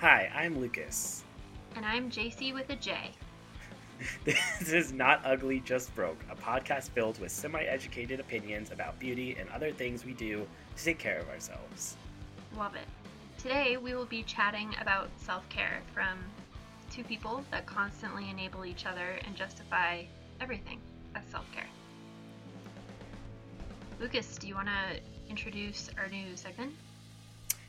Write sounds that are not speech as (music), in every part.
Hi, I'm Lucas. And I'm JC with a J. (laughs) This is Not Ugly, Just Broke, a podcast filled with semi educated opinions about beauty and other things we do to take care of ourselves. Love it. Today we will be chatting about self care from two people that constantly enable each other and justify everything as self care. Lucas, do you want to introduce our new segment?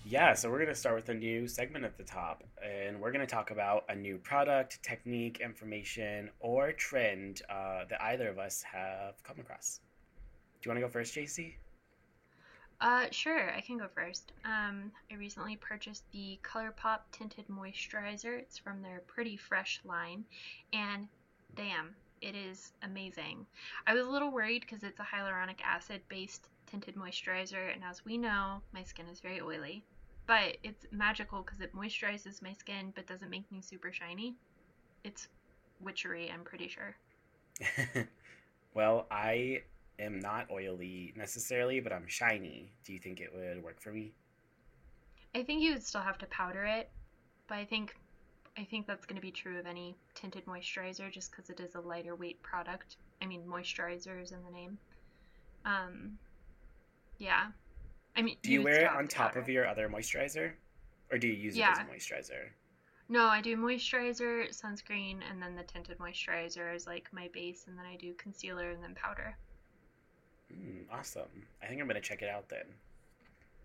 Yeah, so we're going to start with a new segment at the top, and we're going to talk about a new product, technique, information, or trend uh, that either of us have come across. Do you want to go first, JC? Uh, sure, I can go first. Um, I recently purchased the ColourPop Tinted Moisturizer. It's from their Pretty Fresh line, and damn, it is amazing. I was a little worried because it's a hyaluronic acid based tinted moisturizer, and as we know, my skin is very oily. But it's magical because it moisturizes my skin but doesn't make me super shiny. It's witchery, I'm pretty sure. (laughs) well, I am not oily necessarily, but I'm shiny. Do you think it would work for me? I think you would still have to powder it, but I think I think that's going to be true of any tinted moisturizer just because it is a lighter weight product. I mean, moisturizer is in the name. Um, yeah. I mean, do you, wear it on top powder. of your other moisturizer, or do you use yeah. it as a moisturizer? No, I do moisturizer, sunscreen, and then the tinted moisturizer is like my base, and then I do concealer and then powder. Mm, awesome. I think I'm gonna check it out then.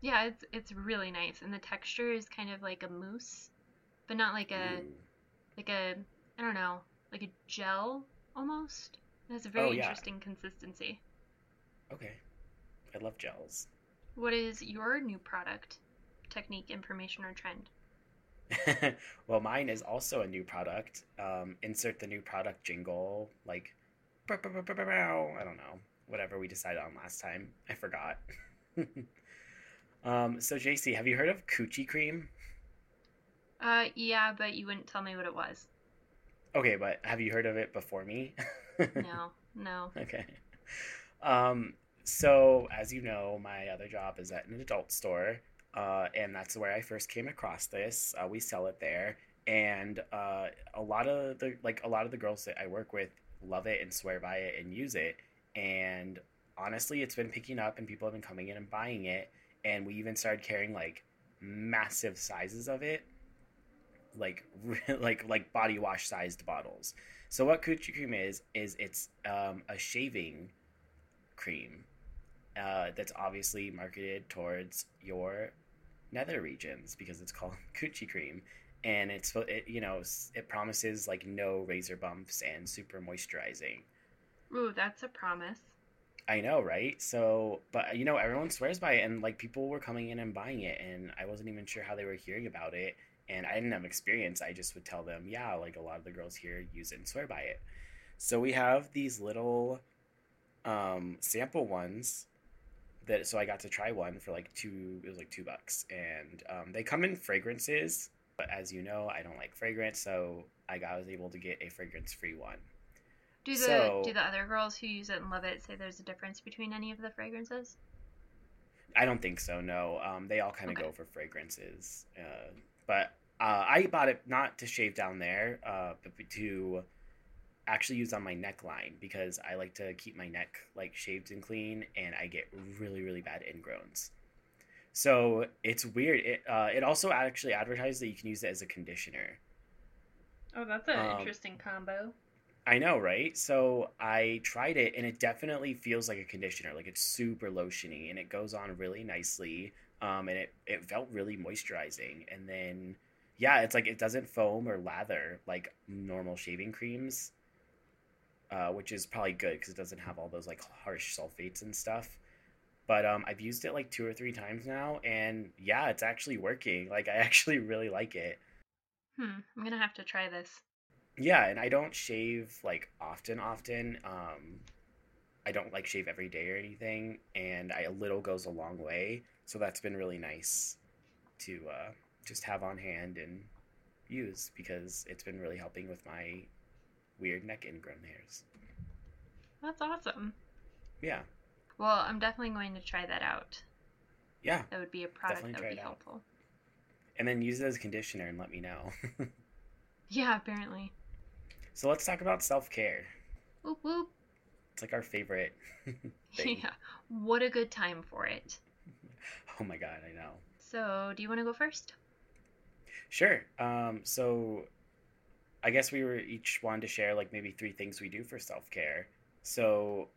Yeah, it's it's really nice, and the texture is kind of like a mousse, but not like a Ooh. like a I don't know like a gel almost. It has a very oh, yeah. interesting consistency. Okay, I love gels. What is your new product, technique, information, or trend? (laughs) well, mine is also a new product. Um, insert the new product jingle, like, I don't know, whatever we decided on last time. I forgot. (laughs) um, so, JC, have you heard of Coochie Cream? Uh, yeah, but you wouldn't tell me what it was. Okay, but have you heard of it before me? (laughs) no, no. Okay. Um, so, as you know, my other job is at an adult store, uh, and that's where I first came across this. Uh, we sell it there, and uh, a lot of the like a lot of the girls that I work with love it and swear by it and use it. And honestly, it's been picking up, and people have been coming in and buying it. And we even started carrying like massive sizes of it, like (laughs) like like body wash sized bottles. So what Coochie Cream is is it's um, a shaving cream uh, that's obviously marketed towards your nether regions because it's called (laughs) coochie cream. And it's it, you know it promises like no razor bumps and super moisturizing. Ooh that's a promise. I know right? So but you know everyone swears by it and like people were coming in and buying it and i wasn't even sure how they were hearing about it. And i didn't have experience. I just would tell them yeah like a lot of the girls here use it and swear by it. So we have these little um, sample ones that so I got to try one for like two it was like two bucks and um, they come in fragrances but as you know I don't like fragrance so I got I was able to get a fragrance free one. Do the so, do the other girls who use it and love it say there's a difference between any of the fragrances? I don't think so. No, um, they all kind of okay. go for fragrances, uh, but uh, I bought it not to shave down there, uh, but to actually use on my neckline because I like to keep my neck like shaved and clean, and I get really really bad ingrowns. So it's weird. It uh, it also actually advertises that you can use it as a conditioner. Oh, that's an um, interesting combo. I know, right? So I tried it, and it definitely feels like a conditioner. Like it's super lotiony, and it goes on really nicely. Um, and it it felt really moisturizing. And then, yeah, it's like it doesn't foam or lather like normal shaving creams uh, which is probably good because it doesn't have all those like harsh sulfates and stuff. But um, I've used it like two or three times now, and yeah, it's actually working. Like I (laughs) actually really like it. Hmm, I'm gonna have to try this. Yeah, and I don't shave like often. Often, um, I don't like shave every day or anything, and I, a little goes a long way. So that's been really nice to uh, just have on hand and use because it's been really helping with my weird neck ingrown hairs. That's awesome. Yeah. Well, I'm definitely going to try that out. Yeah. That would be a product that would be helpful. and then use it as conditioner and let me know. (laughs) yeah, apparently. So let's talk about self care. Whoop whoop. It's like our favorite. (laughs) Yeah. What a good time for it. (laughs) Oh my god, I know. So, do you want to go first? Sure. Um, so I guess we were each wanted to share like maybe three things we do for self care. So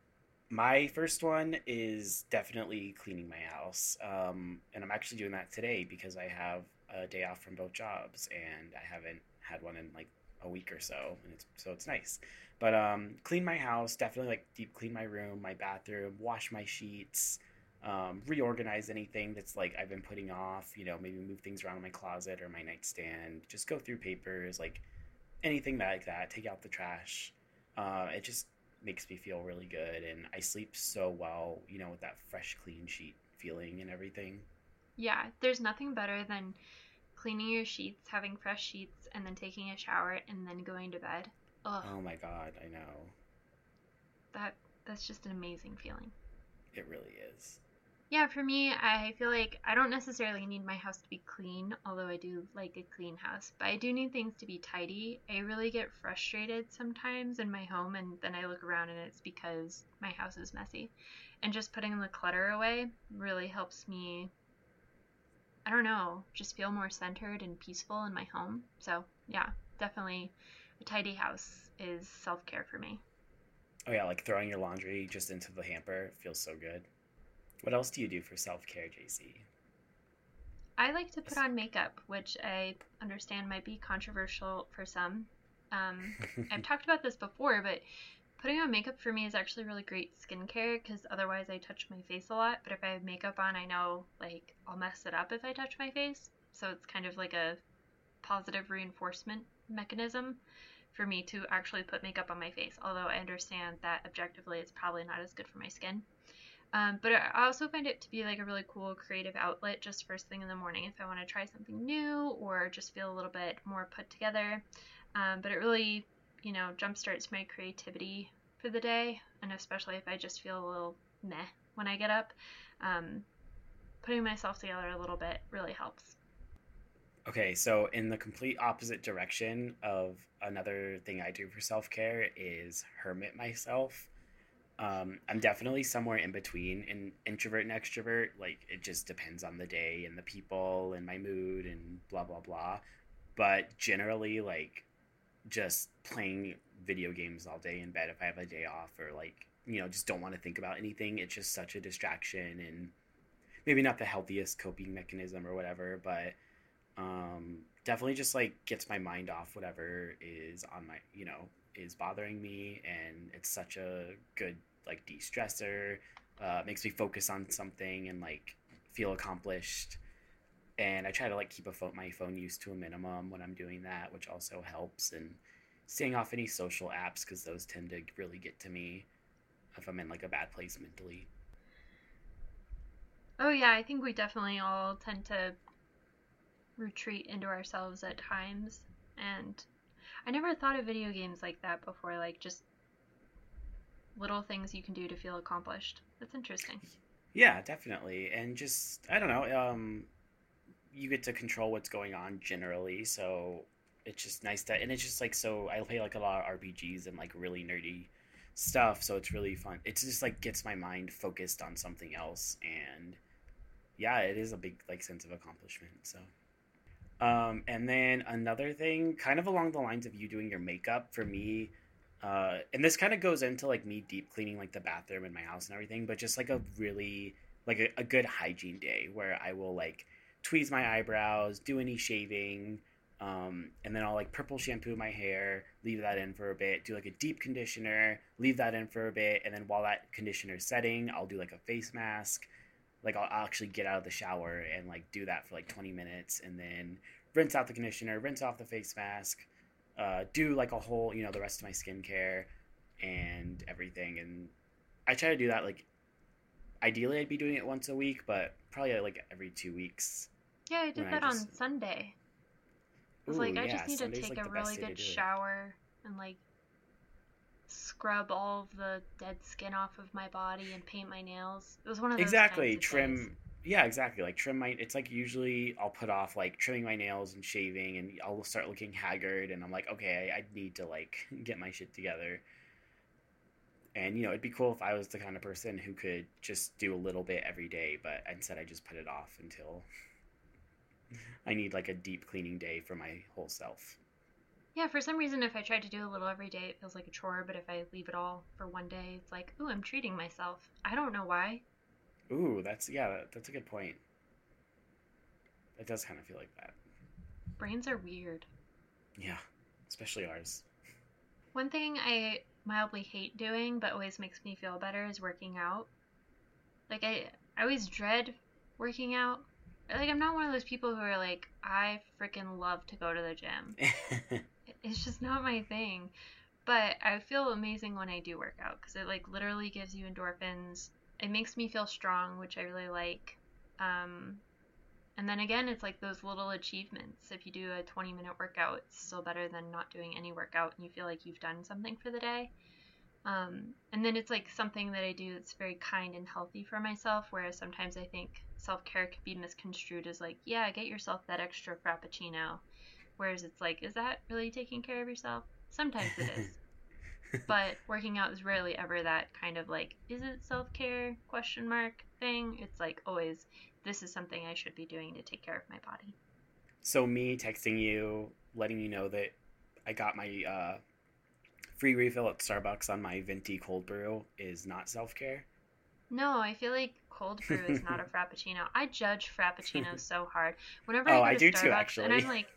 my first one is definitely cleaning my house. Um, and I'm actually doing that today because I have a day off from both jobs and I haven't had one in like a week or so. And it's, so it's nice. But um, clean my house, definitely like deep clean my room, my bathroom, wash my sheets, um, reorganize anything that's like I've been putting off, you know, maybe move things around in my closet or my nightstand, just go through papers, like anything like that, take out the trash. Uh, it just makes me feel really good and I sleep so well, you know, with that fresh, clean sheet feeling and everything. Yeah, there's nothing better than cleaning your sheets, having fresh sheets, and then taking a shower and then going to bed. Ugh, Oh my god, I know. that that's just an amazing feeling. It really is. Yeah, for me, I feel like I don't necessarily need my house to be clean, although I do like a clean house, but I do need things to be tidy. I really get frustrated sometimes in my home, and then I look around and it's because my house is messy. And just putting the clutter away really helps me, I don't know, just feel more centered and peaceful in my home. So, yeah, definitely a tidy house is self care for me. Oh yeah, like throwing your laundry just into the hamper feels so good. What else do you do for self care, JC? I like to put on makeup, which I understand might be controversial for some. Um, (laughs) I've talked about this before, but putting on makeup for me is actually really great skincare because otherwise I touch my face a lot. But if I have makeup on, I know like I'll mess it up if I touch my face. So it's kind of like a positive reinforcement mechanism for me to actually put makeup on my face. Although I understand that objectively it's probably not as good for my skin. Um, but I also find it to be like a really cool creative outlet just first thing in the morning if I want to try something new or just feel a little bit more put together. Um, but it really, you know, jumpstarts my creativity for the day, and especially if I just feel a little meh when I get up. Um, putting myself together a little bit really helps. Okay, so in the complete opposite direction of another thing I do for self care is hermit myself. Um, I'm definitely somewhere in between an introvert and extrovert. Like it just depends on the day and the people and my mood and blah blah blah. But generally, like just playing video games all day in bed if I have a day off or like you know just don't want to think about anything. It's just such a distraction and maybe not the healthiest coping mechanism or whatever, but um, definitely just like gets my mind off whatever is on my you know is bothering me and it's such a good like de-stressor uh, makes me focus on something and like feel accomplished and i try to like keep a phone, my phone use to a minimum when i'm doing that which also helps and staying off any social apps because those tend to really get to me if i'm in like a bad place mentally Oh, yeah, I think we definitely all tend to retreat into ourselves at times. And I never thought of video games like that before, like just little things you can do to feel accomplished. That's interesting. Yeah, definitely. And just I don't know, um you get to control what's going on generally, so it's just nice that and it's just like so I play like a lot of RPGs and like really nerdy stuff, so it's really fun. It just like gets my mind focused on something else and yeah, it is a big like sense of accomplishment. So um and then another thing kind of along the lines of you doing your makeup for me uh, and this kind of goes into like me deep cleaning like the bathroom in my house and everything, but just like a really like a, a good hygiene day where I will like tweeze my eyebrows, do any shaving, um, and then I'll like purple shampoo my hair, leave that in for a bit, do like a deep conditioner, leave that in for a bit, and then while that conditioner's setting, I'll do like a face mask. Like I'll, I'll actually get out of the shower and like do that for like 20 minutes, and then rinse out the conditioner, rinse off the face mask, uh, do like a whole, you know, the rest of my skincare and everything. And I try to do that like ideally I'd be doing it once a week, but probably like every two weeks. Yeah, I did When I that on Sunday. I was Ooh, like, I yeah, just need Sunday's, to take like, a really good it. shower and like scrub all of the dead skin off of my body and paint my nails. It was one of those Exactly. Trim days. Yeah, exactly. Like trim my it's like usually I'll put off like trimming my nails and shaving and I'll start looking haggard and I'm like, okay, I, I need to like (laughs) get my shit together. And you know, it'd be cool if I was the kind of person who could just do a little bit every day, but instead I just put it off until (laughs) I need like a deep cleaning day for my whole self. Yeah, for some reason, if I try to do a little every day, it feels like a chore. But if I leave it all for one day, it's like, ooh, I'm treating myself. I don't know why. Ooh, that's yeah, that's a good point. It does kind of feel like that. Brains are weird. Yeah, especially ours. One thing I mildly hate doing, but always makes me feel better, is working out. Like I, I always dread working out. Like I'm not one of those people who are like, I freaking love to go to the gym. (laughs) it's just not my thing. But I feel amazing when I do work out because it like literally gives you endorphins. It makes me feel strong, which I really like. Um, and then again, it's like those little achievements. If you do a 20 minute workout, it's still better than not doing any workout and you feel like you've done something for the day. Um, and then it's like something that I do that's very kind and healthy for myself, whereas sometimes I think self care could be misconstrued as like, yeah, get yourself that extra frappuccino. Whereas it's like, is that really taking care of yourself? Sometimes it is. (laughs) but working out is rarely ever that kind of like, is it self care question mark thing? It's like always, this is something I should be doing to take care of my body. So me texting you, letting you know that I got my uh, free refill at Starbucks on my venti cold brew is not self care. No, I feel like cold brew is not a (laughs) frappuccino. I judge frappuccinos (laughs) so hard. Whenever oh, I, I do Starbucks, too, actually. And I'm like,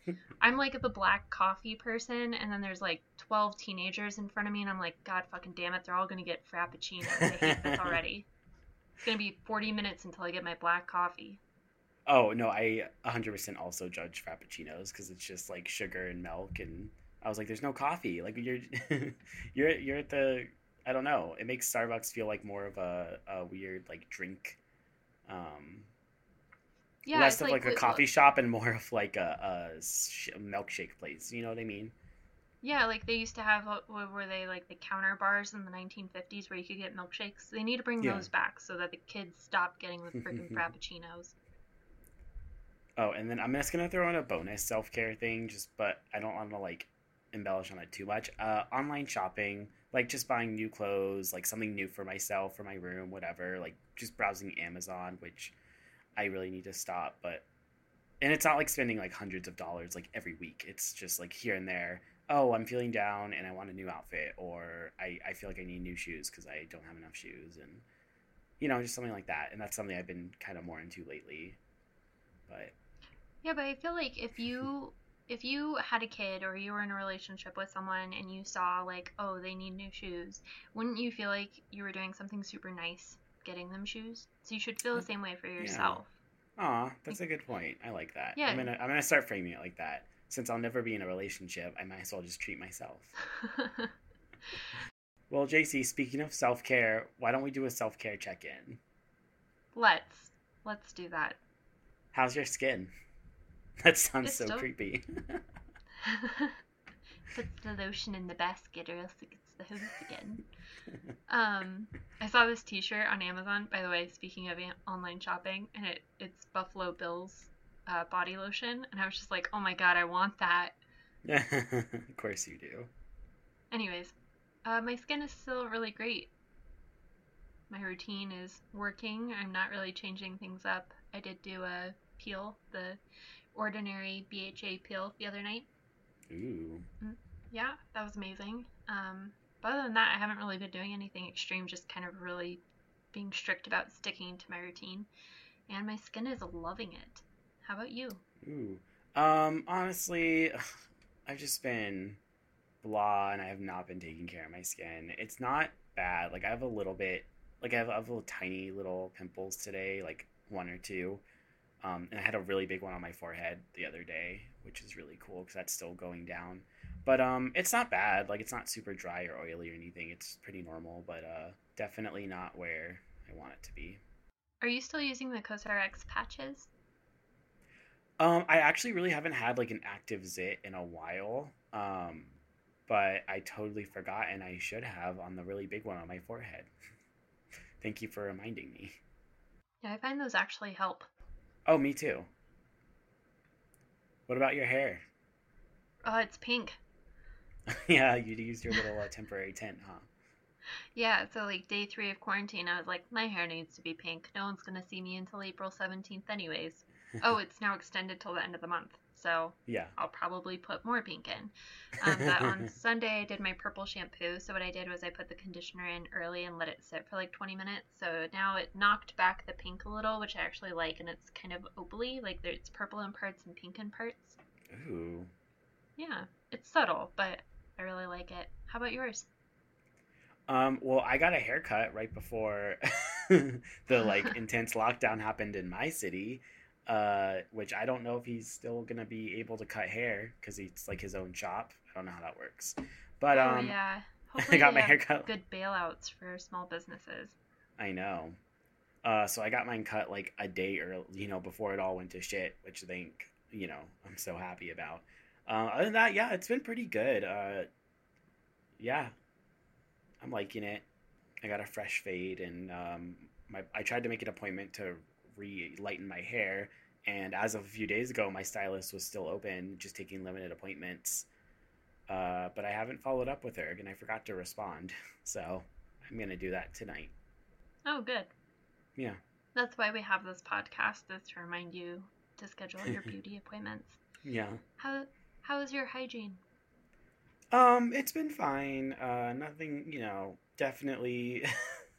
I'm like the black coffee person, and then there's like 12 teenagers in front of me, and I'm like, God fucking damn it, they're all gonna get frappuccinos. I hate this (laughs) already. It's gonna be 40 minutes until I get my black coffee. Oh no, I 100% also judge frappuccinos because it's just like sugar and milk, and I was like, there's no coffee. Like you're, you're, you're at the I don't know. It makes Starbucks feel like more of a, a weird like drink, um, Yeah, less of like, a what- coffee shop and more of like a, a sh- milkshake place. You know what I mean? Yeah, like they used to have, what were they like the counter bars in the 1950s where you could get milkshakes? They need to bring Yeah. those back so that the kids stop getting the freaking (laughs) frappuccinos. Oh, and then I'm just gonna throw in a bonus self care thing, just but I don't want to like embellish on it too much. Uh, online shopping, like just buying new clothes, like something new for myself, for my room, whatever. Like just browsing Amazon, which I really need to stop. But and it's not like spending like hundreds of dollars like every week. It's just like here and there. Oh, I'm feeling down and I want a new outfit, or I, I feel like I need new shoes because I don't have enough shoes, and you know, just something like that. And that's something I've been kind of more into lately. But Yeah, but I feel like if you if you had a kid or you were in a relationship with someone and you saw like, oh, they need new shoes, wouldn't you feel like you were doing something super nice getting them shoes? So you should feel the mm, same way for yourself. Aw, that's a good point. I like that. Yeah. I'm gonna I'm gonna start framing it like that. Since I'll never be in a relationship, I might as well just treat myself. (laughs) Well, JC, speaking of self care, why don't we do a self care check in? let's let's do that. How's your skin? (laughs) That sounds It's so creepy. (laughs) (laughs) Put the lotion in the basket or else it gets the hose again. Um, I saw this T-shirt on Amazon. By the way, speaking of an- online shopping, and it it's Buffalo Bill's uh, body lotion, and I was just like, oh my god, I want that. of course you do. Anyways, uh, my skin is still really great. My routine is working. I'm not really changing things up. I did do a peel, the ordinary BHA peel the other night. Ooh. Yeah, that was amazing. Um, but other than that, I haven't really been doing anything extreme, just kind of really being strict about sticking to my routine. And my skin is loving it. How about you? Ooh. Um, honestly, (sighs) I've just been blah and I have not been taking care of my skin. It's not bad. Like I have a little bit like I have, I have little tiny little pimples today, like one or two. Um, and I had a really big one on my forehead the other day, which is really cool because that's still going down. But um, it's not bad. Like it's not super dry or oily or anything. It's pretty normal, but uh, definitely not where I want it to be. Are you still using the CosRX patches? Um, I actually really haven't had like an active zit in a while. Um, but I totally forgot, and I should have on the really big one on my forehead. (laughs) Thank you for reminding me. Yeah, I find those actually help. Oh, me too. What about your hair? Oh, it's pink. (laughs) yeah, you used your little uh, temporary tint, huh? Yeah, so like day three of quarantine, I was like, my hair needs to be pink. No one's gonna see me until April 17th, anyways. (laughs) oh, it's now extended till the end of the month, so Yeah. I'll probably put more pink in. Um, but on (laughs) Sunday, I did my purple shampoo. So what I did was I put the conditioner in early and let it sit for like 20 minutes. So now it knocked back the pink a little, which I actually like, and it's kind of opaly, like it's purple in parts and pink in parts. Ooh. Yeah, it's subtle, but I really like it. How about yours? Um, well, I got a haircut right before (laughs) the like (laughs) intense lockdown happened in my city, uh, which I don't know if he's still gonna be able to cut hair because it's like his own shop. I don't know how that works, but oh um, yeah, (laughs) I got my haircut. good bailouts for small businesses. I know. Uh, so I got mine cut like a day or you know, before it all went to shit, which I think, you know, I'm so happy about. Uh, other than that, yeah, it's been pretty good. Uh, yeah, I'm liking it. I got a fresh fade, and um, my I tried to make an appointment to re-lighten my hair, and as of a few days ago, my stylist was still open, just taking limited appointments. Uh, but I haven't followed up with her, and I forgot to respond. (laughs) So I'm gonna do that tonight. Oh, good. Yeah. That's why we have this podcast, is to remind you to schedule your (laughs) beauty appointments. Yeah. How how is your hygiene? Um, it's been fine. Uh, nothing, you know, definitely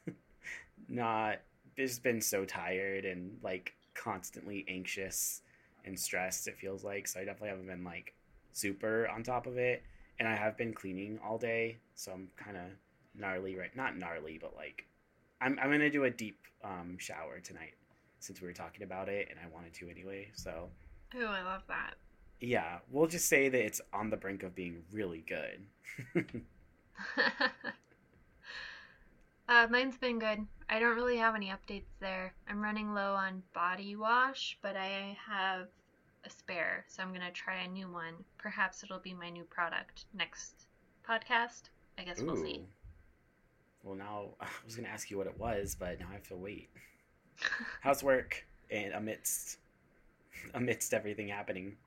(laughs) not. Just been so tired and like constantly anxious and stressed. It feels like so. I definitely haven't been like super on top of it, and I have been cleaning all day, so I'm kind of gnarly right. Not gnarly, but like I'm I'm gonna do a deep um shower tonight since we were talking about it, and I wanted to anyway. So Oh, I love that. yeah, we'll just say that it's on the brink of being really good. (laughs) (laughs) uh, mine's been good. I don't really have any updates there. I'm running low on body wash, but I have a spare, so I'm gonna try a new one. Perhaps it'll be my new product next podcast. I guess we'll see. Well, now (laughs) I was gonna ask you what it was, but now I have to wait. (laughs) How's work and amidst (laughs) amidst everything happening?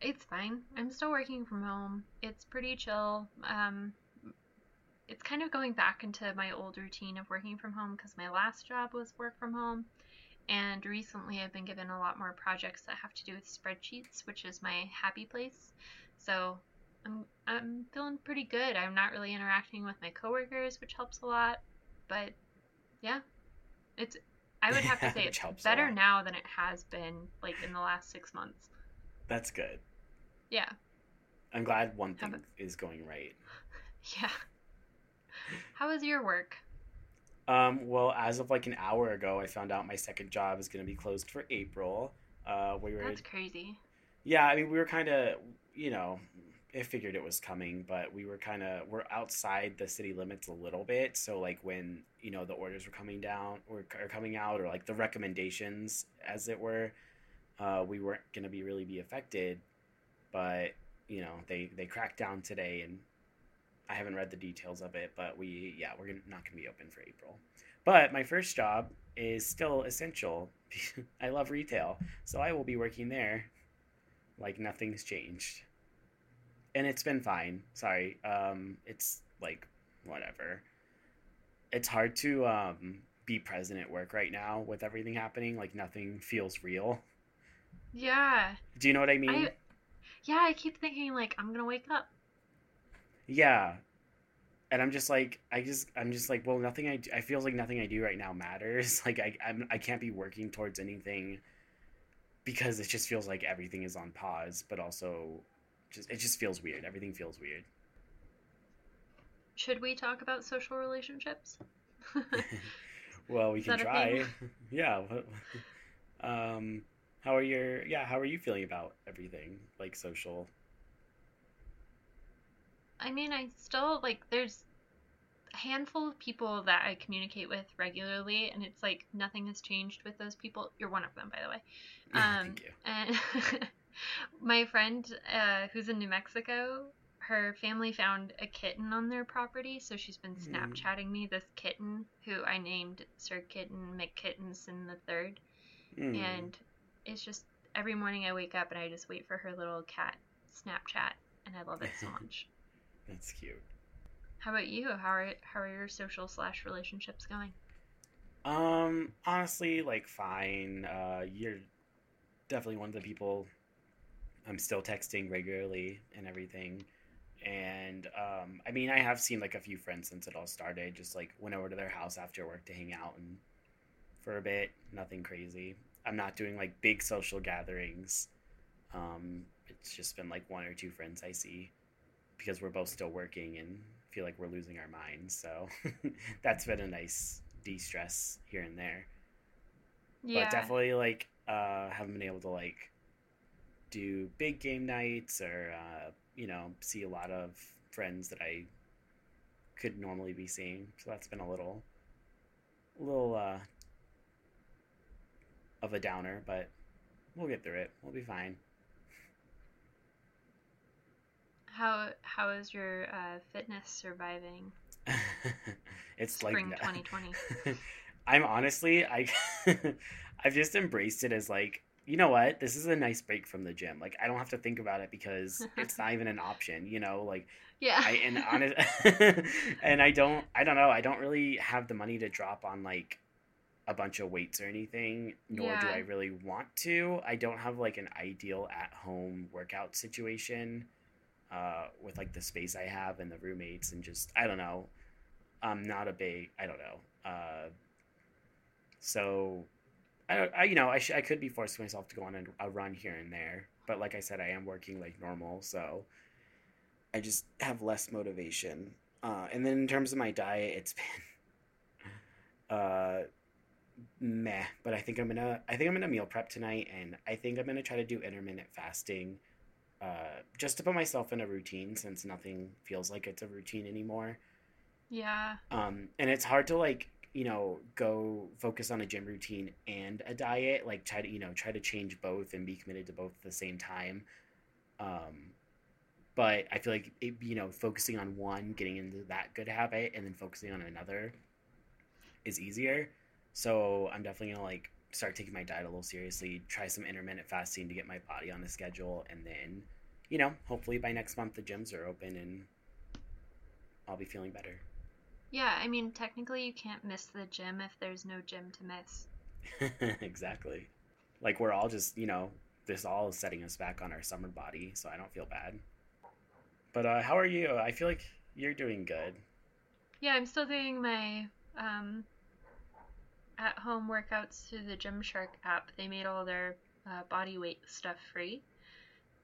It's fine. I'm still working from home. It's pretty chill. Um, it's kind of going back into my old routine of working from home because my last job was work from home. And recently I've been given a lot more projects that have to do with spreadsheets, which is my happy place. So I'm, I'm feeling pretty good. I'm not really interacting with my coworkers, which helps a lot. But yeah, it's, I would have to (laughs) say it's helps better now than it has been like in the last six months. That's good. Yeah. I'm glad one thing is going right. (laughs) Yeah. How is your work? Um, well, as of like an hour ago, I found out my second job is going to be closed for April. Uh, we were That's crazy. Yeah, I mean, we were kind of, you know, I figured it was coming, but we were kind of we're outside the city limits a little bit. So like when you know the orders were coming down or are coming out, or like the recommendations, as it were, uh, we weren't gonna be really be affected. But you know, they they cracked down today, and I haven't read the details of it, but we yeah we're gonna, not gonna be open for April. But my first job is still essential. (laughs) I love retail, so I will be working there like nothing's changed and it's been fine sorry um it's like whatever it's hard to um be present at work right now with everything happening like nothing feels real Yeah. do you know what i mean I yeah, I keep thinking like I'm gonna wake up. Yeah and i'm just like i just i'm just like well nothing i do, i feels like nothing i do right now matters (laughs) like i I'm, i can't be working towards anything because it just feels like everything is on pause but also just it just feels weird everything feels weird Should we talk about social relationships? (laughs) (laughs) well, we can try. yeah. Um, how are your yeah? How are you feeling about everything like social? I mean, I still like there's a handful of people that I communicate with regularly, and it's like nothing has changed with those people. You're one of them, by the way. Um, Thank you. and (laughs) my friend uh, who's in New Mexico, her family found a kitten on their property, so she's been Mm. Snapchatting me this kitten who I named Sir Kitten McKittenson the third, Mm. and it's just every morning I wake up and I just wait for her little cat Snapchat, and I love it so (laughs) much. That's cute. How about you? How are how are your social slash relationships going? Um, honestly, like fine. Uh, you're definitely one of the people I'm still texting regularly and everything. And um, I mean, I have seen like a few friends since it all started. Just like went over to their house after work to hang out and for a bit. Nothing crazy. I'm not doing like big social gatherings. Um, it's just been like one or two friends I see because we're both still working and feel like we're losing our minds. So (laughs) that's been a nice de-stress here and there. Yeah, But definitely like uh haven't been able to like do big game nights or uh, you know, see a lot of friends that I could normally be seeing. So that's been a little a little uh of a downer, but we'll get through it. We'll be fine. How how is your uh, fitness surviving? (laughs) It's spring like (laughs) 2020? I'm honestly I (laughs) I've just embraced it as like you know what? This is a nice break from the gym. Like I don't have to think about it because it's not even an option you know? Like Yeah, I and honest and I don't I don't know. I don't really have the money to drop on like a bunch of weights or anything nor do I really want to. I don't have like an ideal at home workout situation uh with like the space I have and the roommates and just I don't know I'm not a big I don't know uh so I don't I you know I sh- I could be forcing myself to go on a, a run here and there but like I said I am working like normal so I just have less motivation. Uh, and then in terms of my diet, it's (laughs) been uh, meh. But I think I'm gonna I think I'm gonna meal prep tonight, and I think I'm gonna try to do intermittent fasting, uh, just to put myself in a routine since nothing feels like it's a routine anymore. yeah, Um, and it's hard to like you know go focus on a gym routine and a diet like try to you know try to change both and be committed to both at the same time. Um but i feel like it, you know focusing on one getting into that good habit and then focusing on another is easier. So i'm definitely gonna like start taking my diet a little seriously try some intermittent fasting to get my body on a schedule and then you know hopefully by next month the gyms are open and i'll be feeling better yeah. I mean, technically, you can't miss the gym if there's no gym to miss. (laughs) exactly. Like we're all just, you know, this all is setting us back on our summer body, so I don't feel bad. But uh, how are you? I feel like you're doing good. Yeah, I'm still doing my um, at home workouts through the Gymshark app. They made all their uh, body weight stuff free.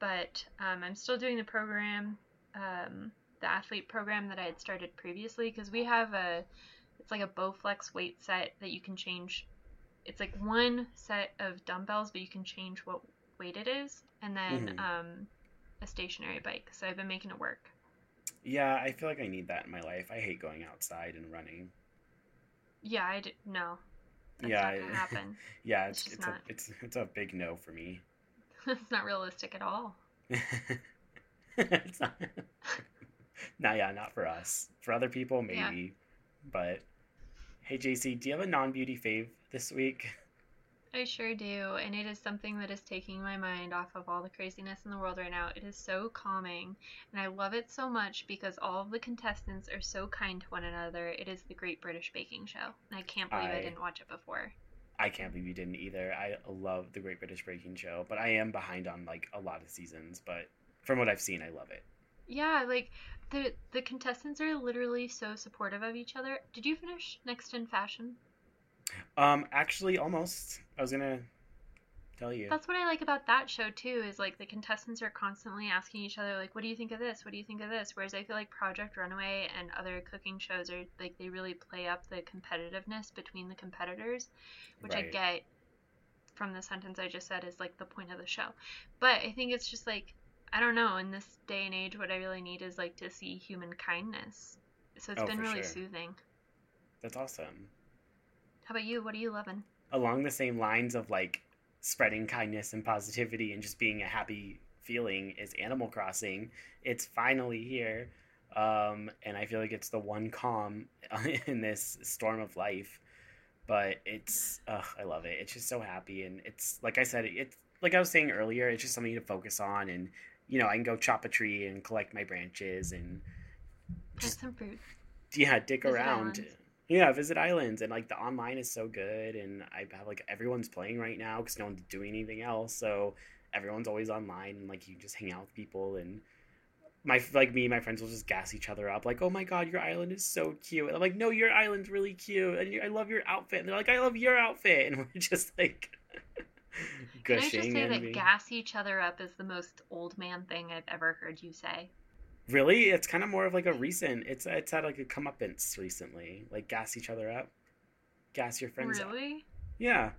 But um, I'm still doing the program, um, the athlete program that I had started previously, because we have a, it's like a Bowflex weight set that you can change. It's like one set of dumbbells, but you can change what weight it is, and then Mhm. um, a stationary bike. So I've been making it work. Yeah, I feel like I need that in my life. I hate going outside and running. Yeah, I d- no, that's yeah, not gonna happen. (laughs) yeah, It's it's it's a it's it's a big no for me. It's not realistic at all. (laughs) it's not. (laughs) no, yeah, not for us. For other people, Yeah. maybe. But hey, JC, do you have a non-beauty fave this week? (laughs) I sure do, and it is something that is taking my mind off of all the craziness in the world right now. It is so calming, and I love it so much because all of the contestants are so kind to one another. It is the Great British Baking Show, and I can't believe I, I- didn't watch it before. I can't believe you didn't either. I love the Great British Breaking Show, but I am behind on like a lot of seasons. But from what I've seen, I love it. Yeah, like the the contestants are literally so supportive of each other. Did you finish Next in Fashion? Um, actually, almost. I was gonna tell you. That's what I like about that show too. Is like the contestants are constantly asking each other, like, "What do you think of this? What do you think of this?" Whereas I feel like Project Runaway and other cooking shows are like they really play up the competitiveness between the competitors, which I get from the sentence I just said is like the point of the show. But I think it's just like I don't know. In this day and age, what I really need is like to see human kindness. So it's Oh, been really sure. soothing. That's awesome. How about you? What are you loving? Along the same lines of like spreading kindness and positivity and just being a happy feeling is Animal Crossing. It's finally here. Um, and I feel like it's the one calm (laughs) in this storm of life. But it's, ugh, I love it. It's just so happy. And it's, like I said, it's, like I was saying earlier, it's just something to focus on. And, you know, I can go chop a tree and collect my branches and just, some fruit. Yeah, dick around. Yeah, visit islands. And, like, the online is so good. And I have, like, everyone's playing right now because no one's doing anything else. So everyone's always online and, like, you just hang out with people and, my like me and my friends will just gas each other up like oh my god your island is so cute and i'm like no your island's really cute and i love your outfit and they're like i love your outfit (laughs) and we're just like Can I just say that gas each other up is the most old man thing I've ever heard you say? Really? It's kind of more of like a recent. It's it's had like a comeuppance recently. Like gas each other up, gas your friends. Really? Up. Yeah.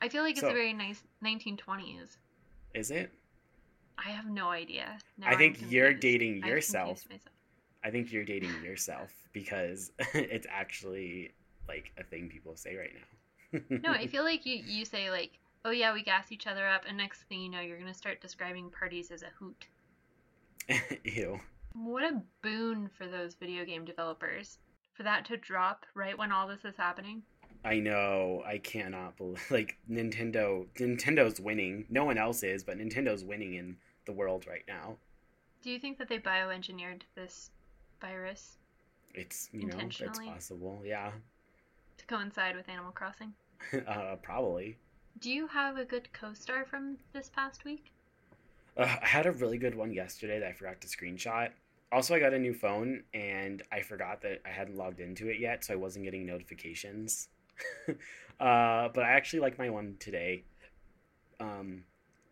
I feel like it's a very nice 1920s. Is it? I have no idea. Now I think you're dating yourself. I think you're dating yourself because (laughs) it's actually like a thing people say right now. no, I (laughs) feel like you you say like, "Oh yeah, we gas each other up," and next thing you know, you're gonna start describing parties as a hoot. (laughs) Ew. What a boon for those video game developers for that to drop right when all this is happening. I know. I cannot believe like Nintendo. Nintendo's winning. No one else is, but Nintendo's winning in the world right now. Do you think that they bioengineered this virus? It's you know it's possible. Yeah. To coincide with Animal Crossing. (laughs) uh, probably. Do you have a good co-star from this past week? Uh, I had a really good one yesterday that I forgot to screenshot. Also, I got a new phone and I forgot that I hadn't logged into it yet, so I wasn't getting notifications. (laughs) uh, but I actually like my one today. Um,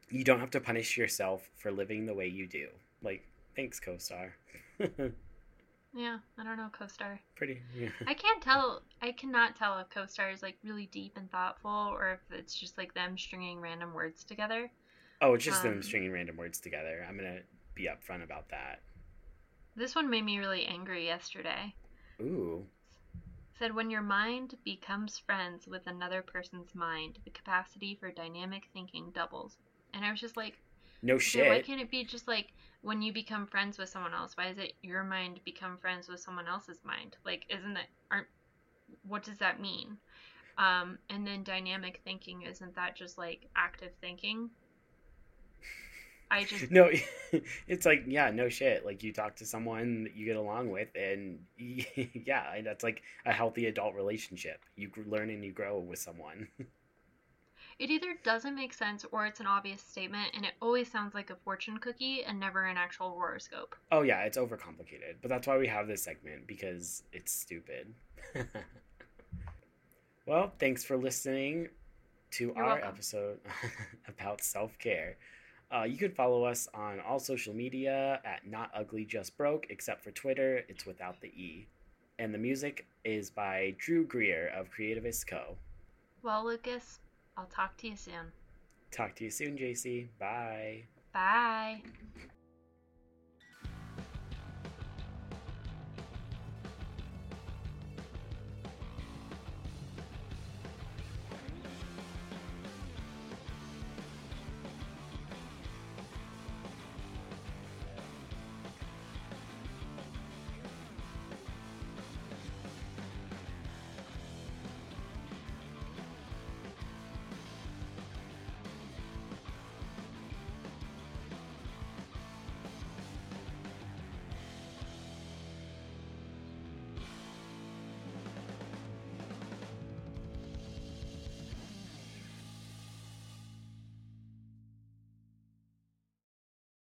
you don't have to punish yourself for living the way you do. Like, thanks, co-star. (laughs) yeah, I don't know co-star. Pretty. Yeah. I can't tell. I cannot tell if co-star is like really deep and thoughtful, or if it's just like them stringing random words together. Oh, it's just um, them stringing random words together. I'm gonna be upfront about that. This one made me really angry yesterday. Ooh said when your mind becomes friends with another person's mind, the capacity for dynamic thinking doubles. And I was just like, no shit. Why can't it be just like when you become friends with someone else? Why is it your mind become friends with someone else's mind? Like, isn't that aren't? What does that mean? Um, and then dynamic thinking isn't that just like active thinking? I just no. (laughs) It's like yeah, no shit. Like you talk to someone that you get along with, and (laughs) yeah, that's like a healthy adult relationship. You learn and you grow with someone. (laughs) It either doesn't make sense or it's an obvious statement, and it always sounds like a fortune cookie and never an actual horoscope. Oh yeah, it's overcomplicated, but that's why we have this segment because it's stupid. well, thanks for listening to You're our welcome. episode about self care. Uh, you can follow us on all social media at Not Ugly Just Broke, except for Twitter, it's without the E. And the music is by Drew Greer of Creativist Co. Well, Lucas, I'll talk to you soon. Talk to you soon, JC. Bye. Bye.